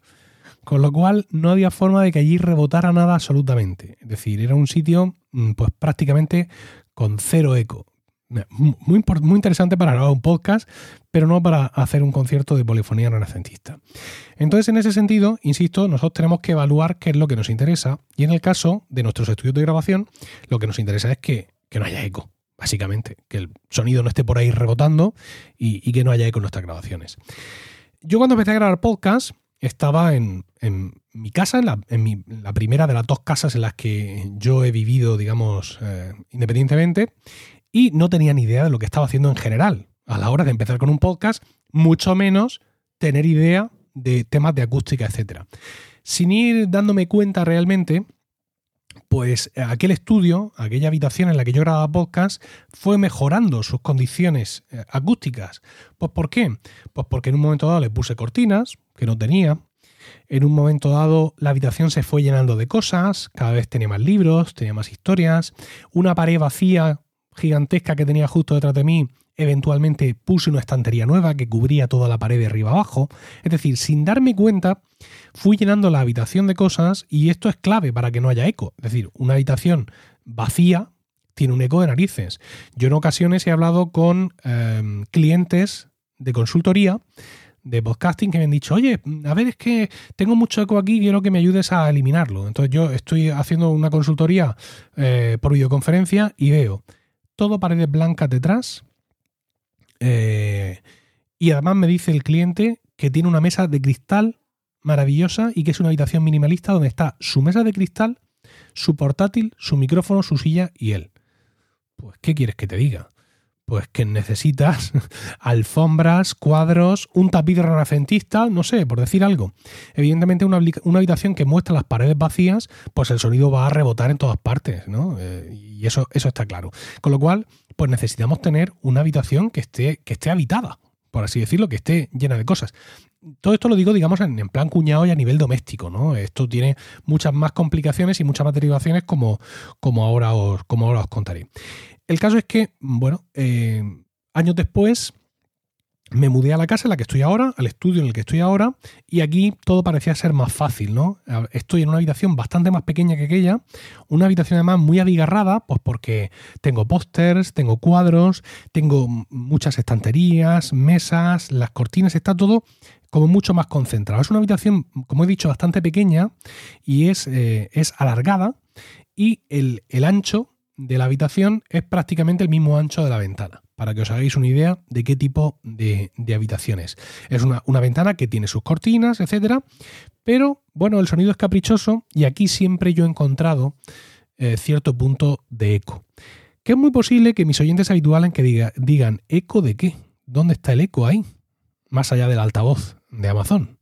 Con lo cual no había forma de que allí rebotara nada absolutamente. Es decir, era un sitio mm, pues prácticamente con cero eco. Muy, muy interesante para grabar un podcast, pero no para hacer un concierto de polifonía renacentista. Entonces, en ese sentido, insisto, nosotros tenemos que evaluar qué es lo que nos interesa y en el caso de nuestros estudios de grabación, lo que nos interesa es que, no haya eco, básicamente, que el sonido no esté por ahí rebotando y, que no haya eco en nuestras grabaciones. Yo cuando empecé a grabar podcast estaba en, mi casa, en, la, primera de las dos casas en las que yo he vivido, digamos, eh, independientemente, y no tenía ni idea de lo que estaba haciendo en general. A la hora de empezar con un podcast, mucho menos tener idea de temas de acústica, etc. Sin ir dándome cuenta realmente, pues aquel estudio, aquella habitación en la que yo grababa podcast, fue mejorando sus condiciones eh, acústicas. Pues ¿por qué? Pues porque en un momento dado le puse cortinas, que no tenía. En un momento dado la habitación se fue llenando de cosas, cada vez tenía más libros, tenía más historias, una pared vacía gigantesca que tenía justo detrás de mí Eventualmente puse una estantería nueva que cubría toda la pared de arriba abajo. Es decir, sin darme cuenta, fui llenando la habitación de cosas y esto es clave para que no haya eco. Es decir, una habitación vacía tiene un eco de narices. Yo en ocasiones he hablado con em, clientes de consultoría de podcasting que me han dicho, oye, a ver, es que tengo mucho eco aquí, quiero que me ayudes a eliminarlo. Entonces yo estoy haciendo una consultoría eh, por videoconferencia y veo todo paredes blancas detrás, eh, y además me dice el cliente que tiene una mesa de cristal maravillosa y que es una habitación minimalista donde está su mesa de cristal, su portátil, su micrófono, su silla y él. Pues, ¿qué quieres que te diga? Pues que necesitas alfombras, cuadros, un tapiz renacentista, no sé, por decir algo. Evidentemente, una, habitación que muestra las paredes vacías, pues el sonido va a rebotar en todas partes, ¿no? Eh, y eso, eso está claro. Con lo cual, pues necesitamos tener una habitación que esté, que esté habitada, por así decirlo, que esté llena de cosas. Todo esto lo digo, digamos, en, plan cuñado y a nivel doméstico, ¿no? Esto tiene muchas más complicaciones y muchas más derivaciones como, como, ahora, os, como ahora os contaré. El caso es que, bueno, eh, años después me mudé a la casa en la que estoy ahora, al estudio en el que estoy ahora, y aquí todo parecía ser más fácil, ¿no? Estoy en una habitación bastante más pequeña que aquella, una habitación además muy abigarrada, pues porque tengo pósters, tengo cuadros, tengo muchas estanterías, mesas, las cortinas, está todo como mucho más concentrado. Es una habitación, como he dicho, bastante pequeña y es, eh, es alargada y el, el ancho de la habitación es prácticamente el mismo ancho de la ventana para que os hagáis una idea de qué tipo de, habitaciones. es. una, ventana que tiene sus cortinas, etcétera, pero bueno, el sonido es caprichoso y aquí siempre yo he encontrado eh, cierto punto de eco. Que es muy posible que mis oyentes habituales que digan, ¿eco de qué? ¿Dónde está el eco ahí? Más allá del altavoz de Amazon.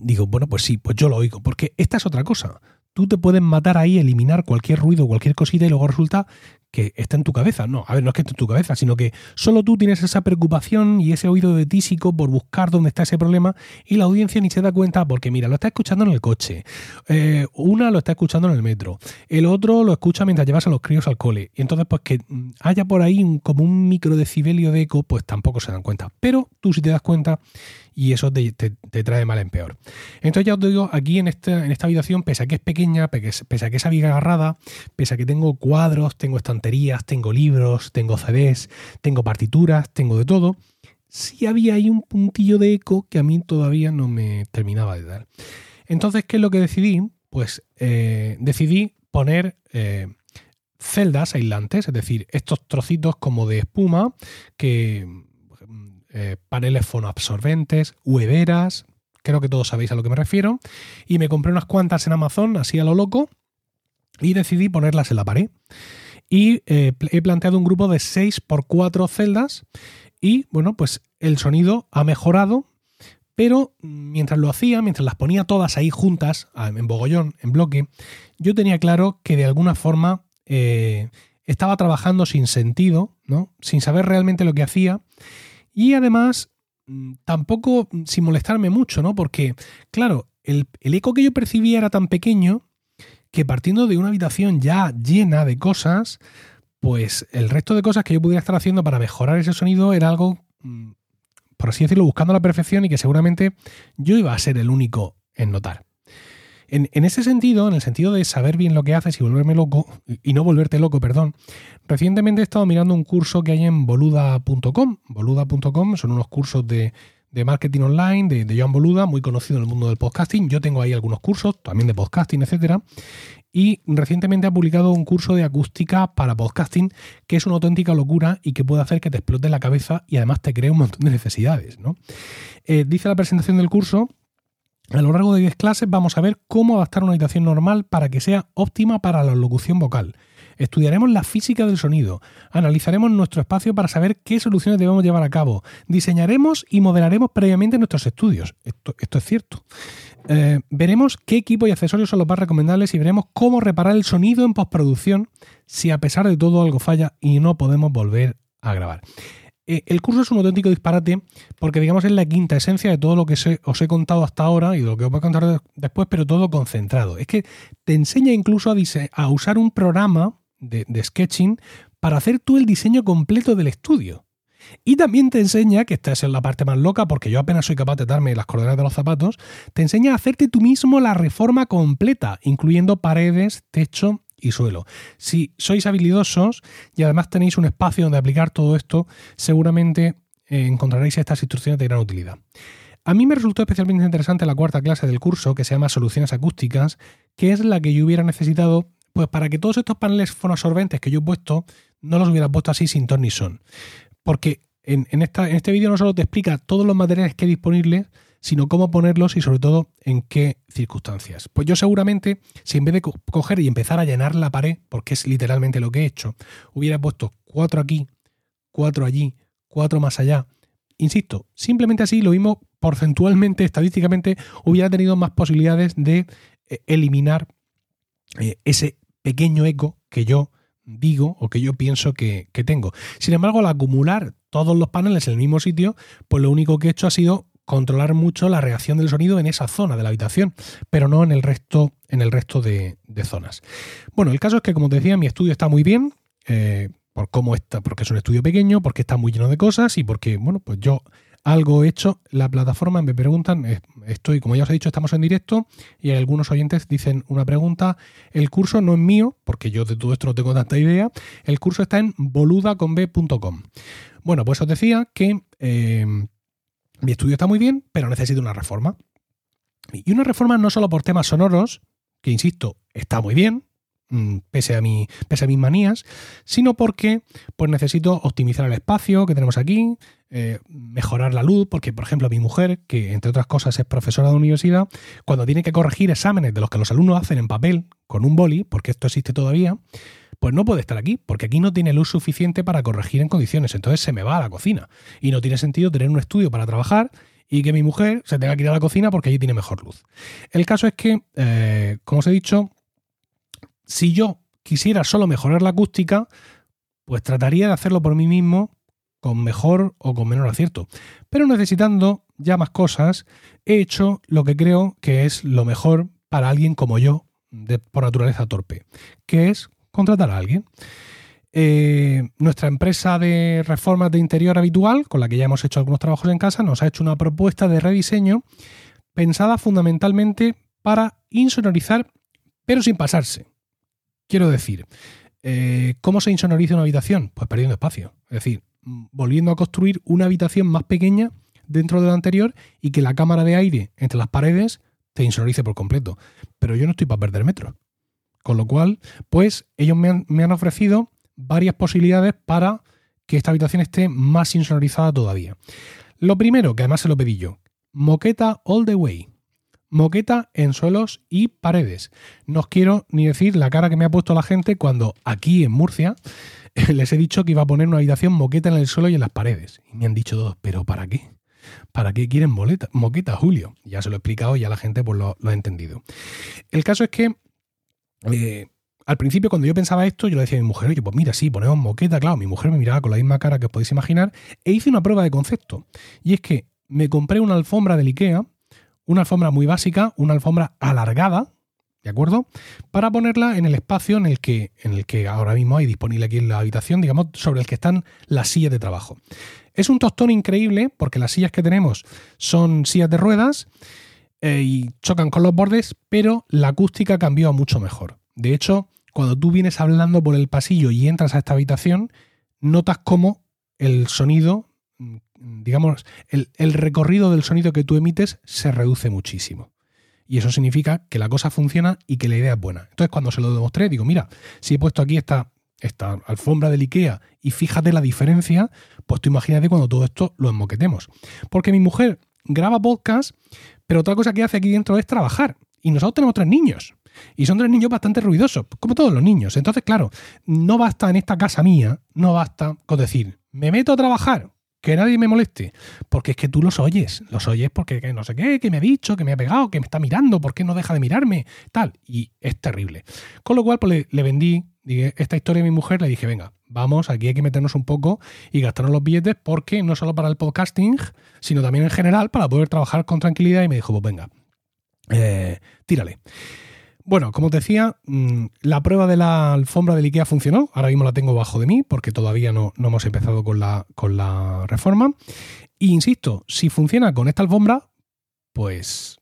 digo, bueno, pues sí, pues yo lo oigo, porque esta es otra cosa tú te puedes matar ahí, eliminar cualquier ruido, cualquier cosita y luego resulta que está en tu cabeza. No, a ver, no es que esté en tu cabeza, sino que solo tú tienes esa preocupación y ese oído de tísico por buscar dónde está ese problema y la audiencia ni se da cuenta porque, mira, lo está escuchando en el coche, eh, una lo está escuchando en el metro, el otro lo escucha mientras llevas a los críos al cole. Y entonces, pues que haya por ahí como un micro decibelio de eco, pues tampoco se dan cuenta. Pero tú si te das cuenta y eso te, trae mal en peor. Entonces ya os digo, aquí en esta, en esta habitación, pese a que es pequeña, pese a que es agarrada, pese a que tengo cuadros, tengo estanterías, tengo libros, tengo CDs, tengo partituras, tengo de todo, sí había ahí un puntillo de eco que a mí todavía no me terminaba de dar. Entonces, ¿qué es lo que decidí? Pues eh, decidí poner... Eh, celdas aislantes, es decir, estos trocitos como de espuma que eh, paneles fonoabsorbentes, hueveras, creo que todos sabéis a lo que me refiero, y me compré unas cuantas en Amazon, así a lo loco, y decidí ponerlas en la pared. Y eh, he planteado un grupo de 6 por 4 celdas y bueno, pues el sonido ha mejorado, pero mientras lo hacía, mientras las ponía todas ahí juntas, en bogollón, en bloque, yo tenía claro que de alguna forma eh, estaba trabajando sin sentido, ¿no? sin saber realmente lo que hacía y además, mm, tampoco mm, sin molestarme mucho, ¿no? Porque, claro, el, eco que yo percibía era tan pequeño que partiendo de una habitación ya llena de cosas, pues el resto de cosas que yo pudiera estar haciendo para mejorar ese sonido era algo, mm, por así decirlo, buscando la perfección y que seguramente yo iba a ser el único en notar. En, ese sentido, en el sentido de saber bien lo que haces y volverme loco, y no volverte loco, perdón, recientemente he estado mirando un curso que hay en boluda.com. Boluda.com son unos cursos de, marketing online de, de Joan Boluda, muy conocido en el mundo del podcasting. Yo tengo ahí algunos cursos, también de podcasting, etcétera. Y recientemente ha publicado un curso de acústica para podcasting que es una auténtica locura y que puede hacer que te explote la cabeza y además te cree un montón de necesidades. ¿no? Eh, dice la presentación del curso a lo largo de 10 clases vamos a ver cómo adaptar una habitación normal para que sea óptima para la locución vocal. estudiaremos la física del sonido, analizaremos nuestro espacio para saber qué soluciones debemos llevar a cabo, diseñaremos y modelaremos previamente nuestros estudios. Esto, es cierto. Eh, veremos qué equipo y accesorios son los más recomendables y veremos cómo reparar el sonido en postproducción si a pesar de todo algo falla y no podemos volver a grabar. Eh, el curso es un auténtico disparate porque, digamos, es la quinta esencia de todo lo que os he contado hasta ahora y de lo que os voy a contar después, pero todo concentrado. Es que te enseña incluso a, usar un programa de, sketching para hacer tú el diseño completo del estudio. Y también te enseña, que esta es la parte más loca, porque yo apenas soy capaz de darme las coordenadas de los zapatos, te enseña a hacerte tú mismo la reforma completa, incluyendo paredes, techo y suelo. Si sois habilidosos y además tenéis un espacio donde aplicar todo esto, seguramente eh, encontraréis estas instrucciones de gran utilidad. A mí me resultó especialmente interesante la cuarta clase del curso, que se llama Soluciones Acústicas, que es la que yo hubiera necesitado pues para que todos estos paneles fonoabsorbentes que yo he puesto no los hubiera puesto así sin ton ni son. Porque en, en este vídeo no solo te explica todos los materiales que hay disponibles, sino cómo ponerlos y sobre todo en qué circunstancias. Pues yo seguramente, si en vez de coger y empezar a llenar la pared, porque es literalmente lo que he hecho, hubiera puesto cuatro aquí, cuatro allí, cuatro más allá, insisto, simplemente así lo mismo porcentualmente, estadísticamente, hubiera tenido más posibilidades de eh, eliminar eh, ese pequeño eco que yo digo o que yo pienso que, que, tengo. Sin embargo, al acumular todos los paneles en el mismo sitio, pues lo único que he hecho ha sido controlar mucho la reacción del sonido en esa zona de la habitación, pero no en el resto, en el resto de, zonas. Bueno, el caso es que, como te decía, mi estudio está muy bien. Eh, por cómo está, porque es un estudio pequeño, porque está muy lleno de cosas y porque, bueno, pues yo algo he hecho. La plataforma me preguntan, estoy, como ya os he dicho, estamos en directo y algunos oyentes dicen una pregunta. El curso no es mío, porque yo de todo esto no tengo tanta idea. El curso está en boludaconb.com. Bueno, pues os decía que eh, mi estudio está muy bien, pero necesito una reforma. Y una reforma no solo por temas sonoros, que insisto, está muy bien, mm, pese a, mi, pese a mis manías, sino porque pues necesito optimizar el espacio que tenemos aquí, eh, mejorar la luz, porque por ejemplo mi mujer, que entre otras cosas es profesora de universidad, cuando tiene que corregir exámenes de los que los alumnos hacen en papel con un boli, porque esto existe todavía, pues no puede estar aquí, porque aquí no tiene luz suficiente para corregir en condiciones, entonces se me va a la cocina. Y no tiene sentido tener un estudio para trabajar y que mi mujer se tenga que ir a la cocina porque allí tiene mejor luz. El caso es que, eh, como os he dicho, si yo quisiera solo mejorar la acústica, pues trataría de hacerlo por mí mismo con mejor o con menor acierto. Pero necesitando ya más cosas, he hecho lo que creo que es lo mejor para alguien como yo, de, por naturaleza torpe, que es contratar a alguien. Eh, nuestra empresa de reformas de interior habitual, con la que ya hemos hecho algunos trabajos en casa, nos ha hecho una propuesta de rediseño pensada fundamentalmente para insonorizar, pero sin pasarse. Quiero decir, eh, ¿cómo se insonoriza una habitación? Pues perdiendo espacio. Es decir, volviendo a construir una habitación más pequeña dentro de la anterior y que la cámara de aire entre las paredes te insonorice por completo. Pero yo no estoy para perder metros. Con lo cual, pues ellos me han, ofrecido varias posibilidades para que esta habitación esté más insonorizada todavía. Lo primero, que además se lo pedí yo, moqueta all the way. Moqueta en suelos y paredes. No os quiero ni decir la cara que me ha puesto la gente cuando aquí en Murcia les he dicho que iba a poner una habitación moqueta en el suelo y en las paredes. Y me han dicho todos, ¿pero para qué? ¿Para qué quieren moqueta, Julio? Ya se lo he explicado y ya la gente pues, lo, lo ha entendido. El caso es que eh, al principio, cuando yo pensaba esto, yo le decía a mi mujer, oye, pues mira, sí, ponemos moqueta, claro, mi mujer me miraba con la misma cara que os podéis imaginar, e hice una prueba de concepto. Y es que me compré una alfombra del IKEA, una alfombra muy básica, una alfombra alargada, ¿de acuerdo? Para ponerla en el espacio en el que, en el que ahora mismo hay disponible aquí en la habitación, digamos, sobre el que están las sillas de trabajo. Es un tostón increíble porque las sillas que tenemos son sillas de ruedas eh, y chocan con los bordes, pero la acústica cambió mucho mejor. De hecho, cuando tú vienes hablando por el pasillo y entras a esta habitación, notas cómo el sonido, mm, digamos, el, el recorrido del sonido que tú emites se reduce muchísimo. Y eso significa que la cosa funciona y que la idea es buena. Entonces, cuando se lo demostré, digo, mira, si he puesto aquí esta, esta alfombra del IKEA y fíjate la diferencia, pues tú imagínate cuando todo esto lo enmoquetemos. Porque mi mujer graba podcast, pero otra cosa que hace aquí dentro es trabajar. Y nosotros tenemos tres niños. Y son tres niños bastante ruidosos, como todos los niños. Entonces, claro, no basta en esta casa mía, no basta con decir, me meto a trabajar, que nadie me moleste. Porque es que tú los oyes, los oyes porque no sé qué, que me ha dicho, que me ha pegado, que me está mirando, ¿por qué no deja de mirarme? Tal. Y es terrible. Con lo cual, pues le, vendí esta historia a mi mujer, le dije, venga, vamos, aquí hay que meternos un poco y gastarnos los billetes porque no solo para el podcasting, sino también en general para poder trabajar con tranquilidad. Y me dijo, pues venga, eh, tírale. Bueno, como te decía, mm, la prueba de la alfombra del IKEA funcionó. Ahora mismo la tengo bajo de mí porque todavía no, no hemos empezado con la, con la reforma. Y insisto, si funciona con esta alfombra, pues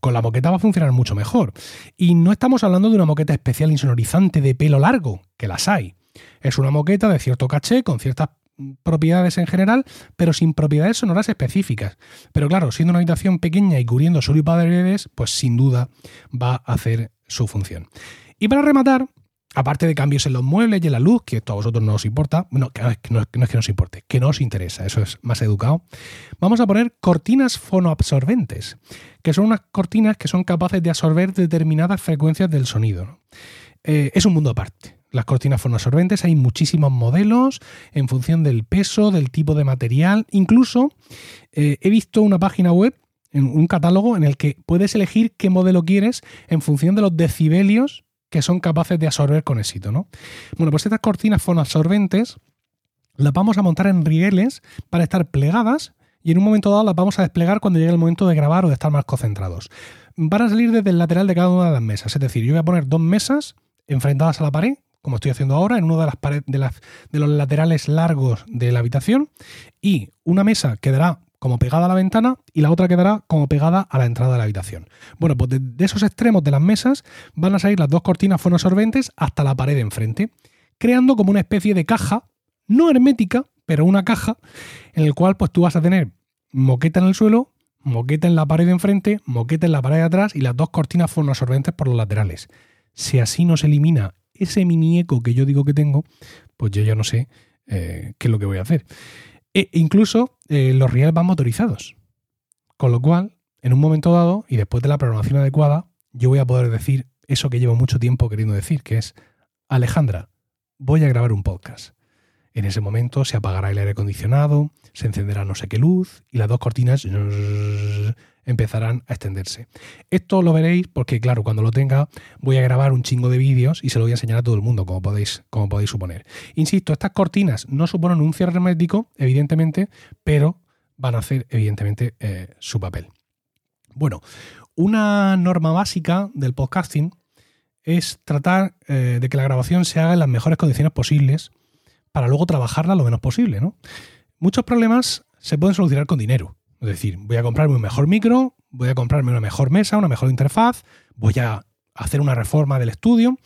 con la moqueta va a funcionar mucho mejor. Y no estamos hablando de una moqueta especial insonorizante de pelo largo, que las hay. Es una moqueta de cierto caché, con ciertas propiedades en general, pero sin propiedades sonoras específicas. Pero claro, siendo una habitación pequeña y cubriendo solo y paredes, pues sin duda va a hacer su función. Y para rematar, aparte de cambios en los muebles y en la luz, que esto a vosotros no os importa, no, que no, es, que no es que nos importe, que no os interesa, eso es más educado, vamos a poner cortinas fonoabsorbentes, que son unas cortinas que son capaces de absorber determinadas frecuencias del sonido. Eh, es un mundo aparte. Las cortinas fonoabsorbentes hay muchísimos modelos en función del peso, del tipo de material. Incluso eh, he visto una página web, un catálogo, en el que puedes elegir qué modelo quieres en función de los decibelios que son capaces de absorber con éxito. ¿no? Bueno, pues estas cortinas fonoabsorbentes las vamos a montar en rieles para estar plegadas y en un momento dado las vamos a desplegar cuando llegue el momento de grabar o de estar más concentrados. Van a salir desde el lateral de cada una de las mesas, es decir, yo voy a poner dos mesas enfrentadas a la pared como estoy haciendo ahora, en uno de, las paredes, de, los laterales largos de la habitación, y una mesa quedará como pegada a la ventana y la otra quedará como pegada a la entrada de la habitación. Bueno, pues de, esos extremos de las mesas van a salir las dos cortinas fonoabsorbentes hasta la pared de enfrente, creando como una especie de caja, no hermética, pero una caja, en el cual pues tú vas a tener moqueta en el suelo, moqueta en la pared de enfrente, moqueta en la pared de atrás y las dos cortinas fonoabsorbentes por los laterales. Si así no se elimina ese mini eco que yo digo que tengo, pues yo ya no sé eh, qué es lo que voy a hacer. E incluso eh, los rieles van motorizados. Con lo cual, en un momento dado, y después de la programación adecuada, yo voy a poder decir eso que llevo mucho tiempo queriendo decir, que es, Alejandra, voy a grabar un podcast. En ese momento se apagará el aire acondicionado, se encenderá no sé qué luz y las dos cortinas empezarán a extenderse. Esto lo veréis porque, claro, cuando lo tenga voy a grabar un chingo de vídeos y se lo voy a enseñar a todo el mundo, como podéis, como podéis suponer. Insisto, estas cortinas no suponen un cierre hermético, evidentemente, pero van a hacer, evidentemente, eh, su papel. Bueno, una norma básica del podcasting es tratar eh, de que la grabación se haga en las mejores condiciones posibles para luego trabajarla lo menos posible. ¿no? Muchos problemas se pueden solucionar con dinero. Es decir, voy a comprarme un mejor micro, voy a comprarme una mejor mesa, una mejor interfaz, voy a hacer una reforma del estudio,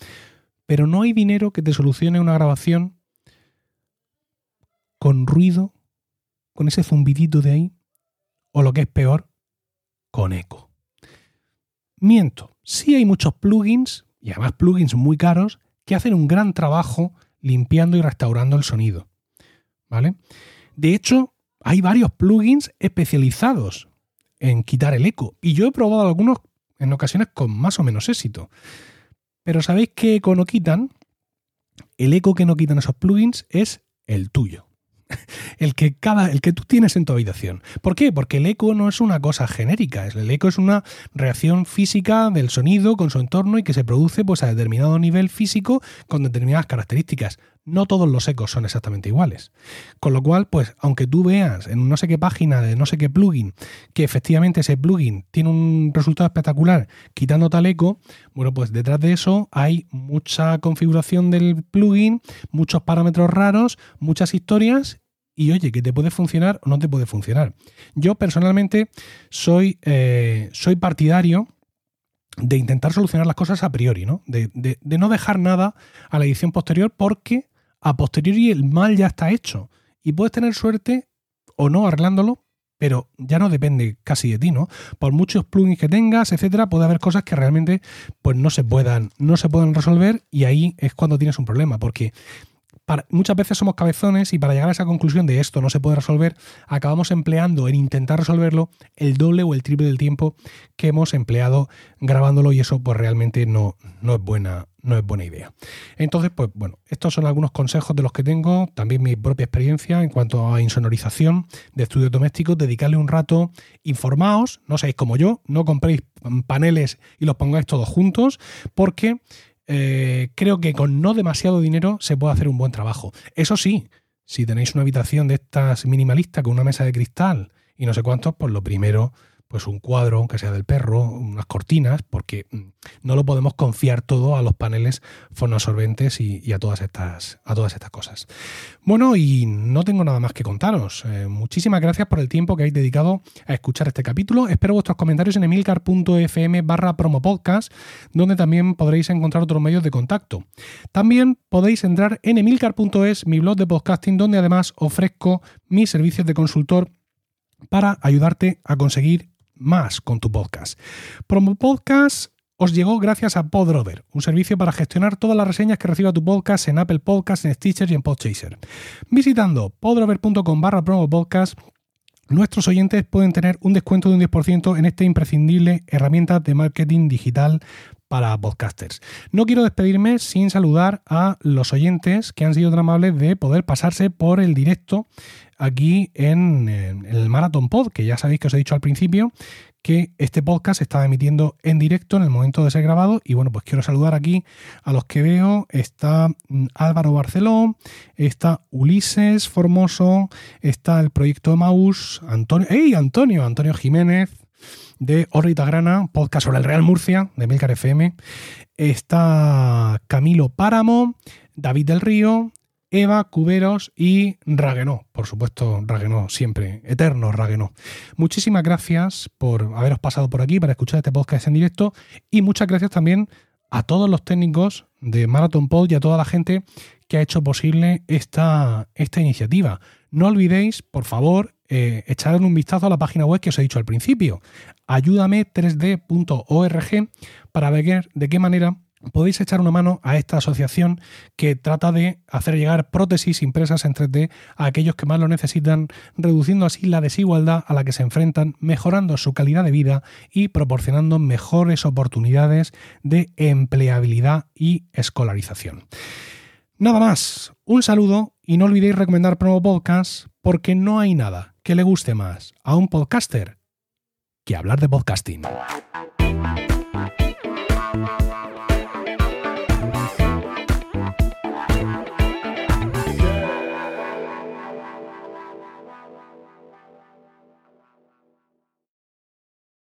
pero no hay dinero que te solucione una grabación con ruido, con ese zumbidito de ahí, o lo que es peor, con eco. Miento, sí hay muchos plugins, y además plugins muy caros, que hacen un gran trabajo limpiando y restaurando el sonido. ¿Vale? De hecho, hay varios plugins especializados en quitar el eco. Y yo he probado algunos en ocasiones con más o menos éxito. Pero ¿sabéis qué eco no quitan? El eco que no quitan esos plugins es el tuyo. El que, cada, el que tú tienes en tu habitación. ¿Por qué? Porque el eco no es una cosa genérica. El eco es una reacción física del sonido con su entorno y que se produce pues, a determinado nivel físico con determinadas características no todos los ecos son exactamente iguales. Con lo cual, pues, aunque tú veas en no sé qué página de no sé qué plugin que efectivamente ese plugin tiene un resultado espectacular quitando tal eco, bueno, pues detrás de eso hay mucha configuración del plugin, muchos parámetros raros, muchas historias y oye, que te puede funcionar o no te puede funcionar. Yo personalmente soy, eh, soy partidario de intentar solucionar las cosas a priori, ¿no? De, de, no dejar nada a la edición posterior porque a posteriori el mal ya está hecho. Y puedes tener suerte o no arreglándolo, pero ya no depende casi de ti, ¿no? Por muchos plugins que tengas, etcétera, puede haber cosas que realmente pues no se puedan, no se puedan resolver y ahí es cuando tienes un problema, porque muchas veces somos cabezones y para llegar a esa conclusión de esto no se puede resolver, acabamos empleando en intentar resolverlo el doble o el triple del tiempo que hemos empleado grabándolo y eso pues realmente no, no es buena no es buena idea. Entonces, pues bueno, estos son algunos consejos de los que tengo, también mi propia experiencia en cuanto a insonorización de estudios domésticos, dedicarle un rato, informaos, no seáis como yo, no compréis paneles y los pongáis todos juntos, porque eh, creo que con no demasiado dinero se puede hacer un buen trabajo. Eso sí, si tenéis una habitación de estas minimalistas con una mesa de cristal y no sé cuántos, pues lo primero pues un cuadro, aunque sea del perro, unas cortinas, porque mm, no lo podemos confiar todo a los paneles fonoabsorbentes y, a, todas estas, a todas estas cosas. Bueno, y no tengo nada más que contaros. Eh, muchísimas gracias por el tiempo que habéis dedicado a escuchar este capítulo. Espero vuestros comentarios en emilcar.fm barra promopodcast, donde también podréis encontrar otros medios de contacto. También podéis entrar en emilcar.es, mi blog de podcasting, donde además ofrezco mis servicios de consultor para ayudarte a conseguir más con tu podcast. Promo Podcast os llegó gracias a Podrover, un servicio para gestionar todas las reseñas que reciba tu podcast en Apple Podcasts, en Stitcher y en Podchaser. Visitando podrover.com barra promo podcast, nuestros oyentes pueden tener un descuento de un 10% en esta imprescindible herramienta de marketing digital para podcasters. No quiero despedirme sin saludar a los oyentes que han sido tan amables de poder pasarse por el directo aquí en, el Marathon Pod, que ya sabéis que os he dicho al principio que este podcast se estaba emitiendo en directo en el momento de ser grabado y bueno, pues quiero saludar aquí a los que veo. Está mm, Álvaro Barceló, está Ulises Formoso, está el proyecto Maus, Antonio, ¡Ey, Antonio! Antonio Jiménez, de Orbita Grana, podcast sobre el Real Murcia, de Milcar FM. Está Camilo Páramo, David del Río, Eva, Cuberos y Raguenó. Por supuesto, Raguenó, siempre, eterno Raguenó. Muchísimas gracias por haberos pasado por aquí para escuchar este podcast en directo y muchas gracias también a todos los técnicos de Marathon Pod y a toda la gente que ha hecho posible esta, esta iniciativa. No olvidéis, por favor, eh, echar un vistazo a la página web que os he dicho al principio, ayúdame3d.org, para ver de qué manera podéis echar una mano a esta asociación que trata de hacer llegar prótesis impresas en 3D a aquellos que más lo necesitan, reduciendo así la desigualdad a la que se enfrentan, mejorando su calidad de vida y proporcionando mejores oportunidades de empleabilidad y escolarización. Nada más, un saludo y no olvidéis recomendar Promo Podcast porque no hay nada que le guste más a un podcaster que hablar de podcasting.